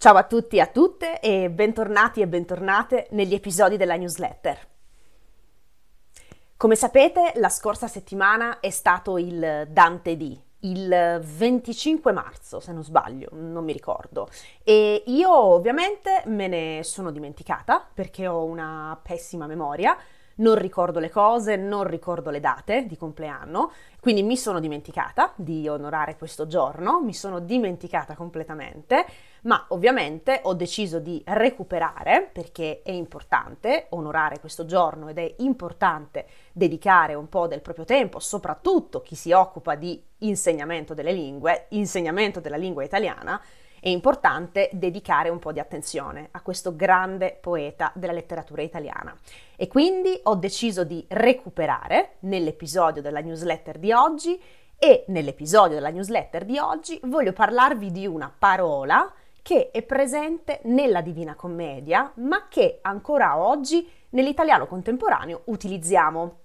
Ciao a tutti e a tutte e bentornati e bentornate negli episodi della newsletter. Come sapete, la scorsa settimana è stato il Dante D, il 25 marzo, se non sbaglio, non mi ricordo. E io ovviamente me ne sono dimenticata perché ho una pessima memoria, non ricordo le cose, non ricordo le date di compleanno, quindi mi sono dimenticata di onorare questo giorno, mi sono dimenticata completamente, ma ovviamente ho deciso di recuperare perché è importante onorare questo giorno ed è importante dedicare un po' del proprio tempo, soprattutto chi si occupa di insegnamento delle lingue, insegnamento della lingua italiana, è importante dedicare un po' di attenzione a questo grande poeta della letteratura italiana. E quindi ho deciso di recuperare nell'episodio della newsletter di oggi e nell'episodio della newsletter di oggi voglio parlarvi di una parola che è presente nella Divina Commedia, ma che ancora oggi nell'italiano contemporaneo utilizziamo.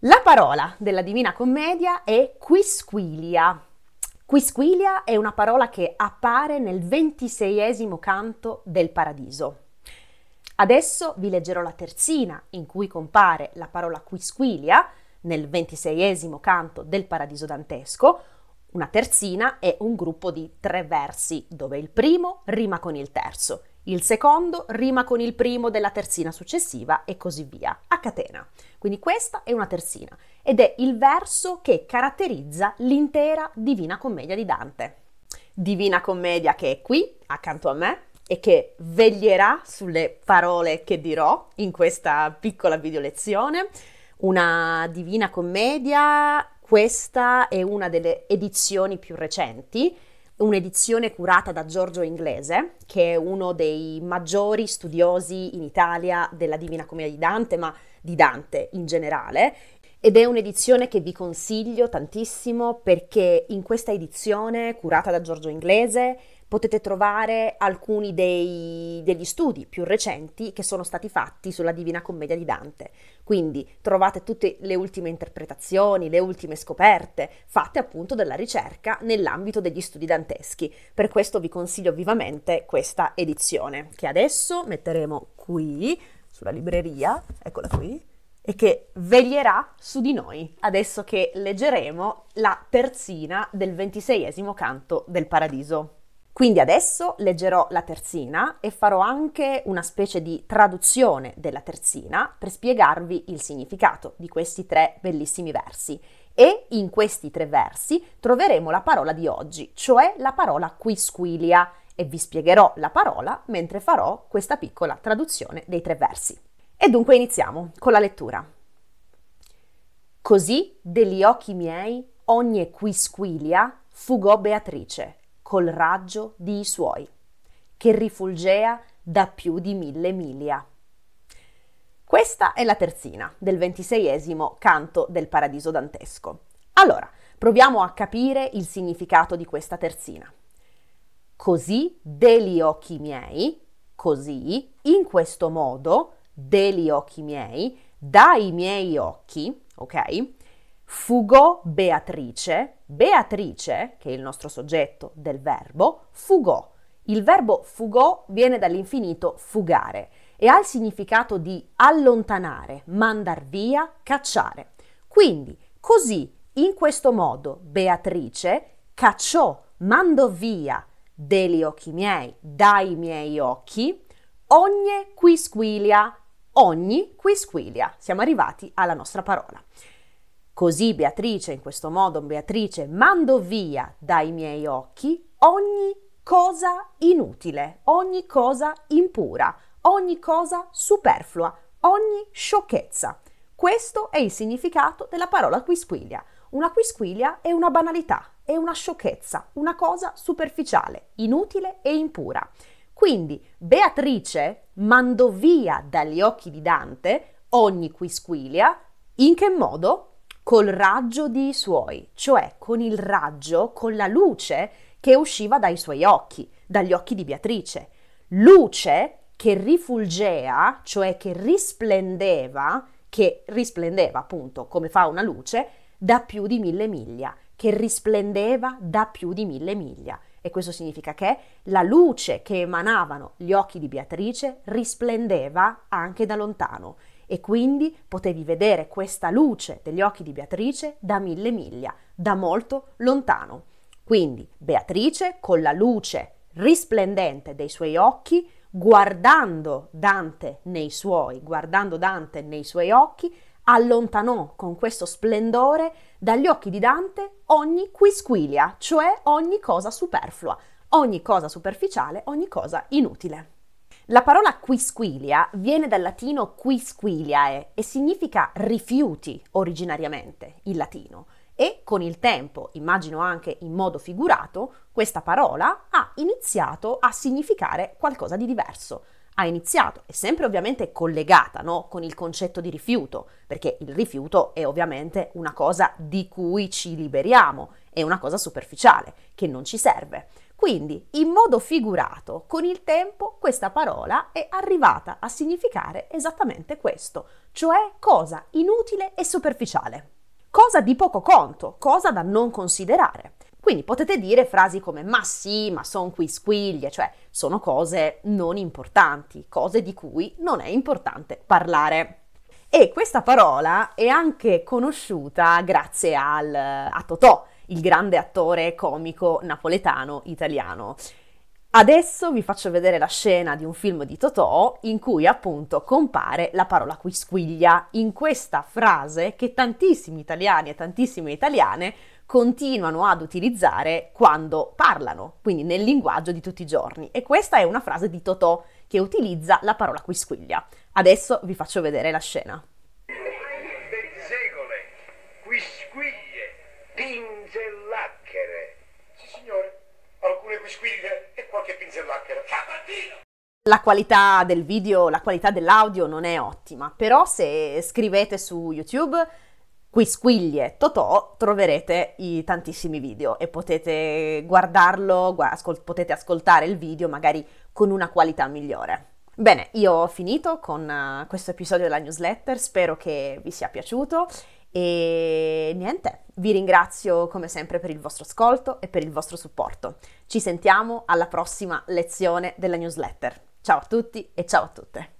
La parola della Divina Commedia è quisquilia Quisquilia è una parola che appare nel ventiseiesimo canto del Paradiso. Adesso vi leggerò la terzina in cui compare la parola quisquilia nel ventiseiesimo canto del Paradiso dantesco. Una terzina è un gruppo di tre versi dove il primo rima con il terzo, il secondo rima con il primo della terzina successiva e così via, a catena. Quindi questa è una terzina ed è il verso che caratterizza l'intera Divina Commedia di Dante. Divina Commedia che è qui, accanto a me, e che veglierà sulle parole che dirò in questa piccola video lezione. Una Divina Commedia, questa è una delle edizioni più recenti, un'edizione curata da Giorgio Inglese, che è uno dei maggiori studiosi in Italia della Divina Commedia di Dante, ma di Dante in generale, ed è un'edizione che vi consiglio tantissimo perché in questa edizione, curata da Giorgio Inglese, potete trovare alcuni dei, degli studi più recenti che sono stati fatti sulla Divina Commedia di Dante. Quindi trovate tutte le ultime interpretazioni, le ultime scoperte fatte appunto dalla ricerca nell'ambito degli studi danteschi. Per questo vi consiglio vivamente questa edizione che adesso metteremo qui sulla libreria, eccola qui e che veglierà su di noi adesso che leggeremo la terzina del ventiseiesimo canto del Paradiso. Quindi adesso leggerò la terzina e farò anche una specie di traduzione della terzina per spiegarvi il significato di questi tre bellissimi versi. E in questi tre versi troveremo la parola di oggi, cioè la parola quisquilia, e vi spiegherò la parola mentre farò questa piccola traduzione dei tre versi. E dunque iniziamo con la lettura. Così degli occhi miei ogni quisquilia fugò Beatrice col raggio di suoi, che rifulgea da più di mille miglia. Questa è la terzina del ventiseiesimo canto del paradiso dantesco. Allora, proviamo a capire il significato di questa terzina. Così degli occhi miei, così, in questo modo, degli occhi miei, dai miei occhi, ok? Fugò Beatrice, Beatrice, che è il nostro soggetto del verbo, fugò. Il verbo fugò viene dall'infinito fugare e ha il significato di allontanare, mandar via, cacciare. Quindi, così, in questo modo, Beatrice cacciò, mandò via degli occhi miei, dai miei occhi, ogni quisquilia ogni quisquilia. Siamo arrivati alla nostra parola. Così Beatrice, in questo modo Beatrice, mando via dai miei occhi ogni cosa inutile, ogni cosa impura, ogni cosa superflua, ogni sciocchezza. Questo è il significato della parola quisquilia. Una quisquilia è una banalità, è una sciocchezza, una cosa superficiale, inutile e impura. Quindi Beatrice mandò via dagli occhi di Dante ogni quisquilia, in che modo? Col raggio di suoi, cioè con il raggio, con la luce che usciva dai suoi occhi, dagli occhi di Beatrice. Luce che rifulgea, cioè che risplendeva, che risplendeva appunto come fa una luce, da più di mille miglia, che risplendeva da più di mille miglia. e questo significa che la luce che emanavano gli occhi di Beatrice risplendeva anche da lontano e quindi potevi vedere questa luce degli occhi di Beatrice da mille miglia, da molto lontano. Quindi Beatrice, con la luce risplendente dei suoi occhi, guardando Dante nei suoi, guardando Dante nei suoi occhi, allontanò con questo splendore dagli occhi di Dante ogni quisquilia, cioè ogni cosa superflua, ogni cosa superficiale, ogni cosa inutile. La parola quisquilia viene dal latino quisquiliae e significa rifiuti originariamente in latino e con il tempo, immagino anche in modo figurato, questa parola ha iniziato a significare qualcosa di diverso. Ha iniziato, è sempre ovviamente collegata no? con il concetto di rifiuto, perché il rifiuto è ovviamente una cosa di cui ci liberiamo, è una cosa superficiale, che non ci serve. Quindi, in modo figurato, con il tempo, questa parola è arrivata a significare esattamente questo, cioè cosa inutile e superficiale. Cosa di poco conto, cosa da non considerare. Quindi potete dire frasi come ma sì, ma son qui squiglie, cioè sono cose non importanti, cose di cui non è importante parlare. E questa parola è anche conosciuta grazie al, a Totò, il grande attore comico napoletano italiano. Adesso vi faccio vedere la scena di un film di Totò in cui appunto compare la parola quisquiglia in questa frase che tantissimi italiani e tantissime italiane continuano ad utilizzare quando parlano, quindi nel linguaggio di tutti i giorni. E questa è una frase di Totò che utilizza la parola quisquiglia. Adesso vi faccio vedere la scena. quisquiglie e qualche pinzellacchero. La qualità del video, la qualità dell'audio non è ottima, però se scrivete su YouTube Quisquiglie Totò troverete i tantissimi video e potete guardarlo, gu- potete ascoltare il video magari con una qualità migliore. Bene, io ho finito con uh, questo episodio della newsletter, spero che vi sia piaciuto e niente, vi ringrazio come sempre per il vostro ascolto e per il vostro supporto. Ci sentiamo alla prossima lezione della newsletter. Ciao a tutti e ciao a tutte.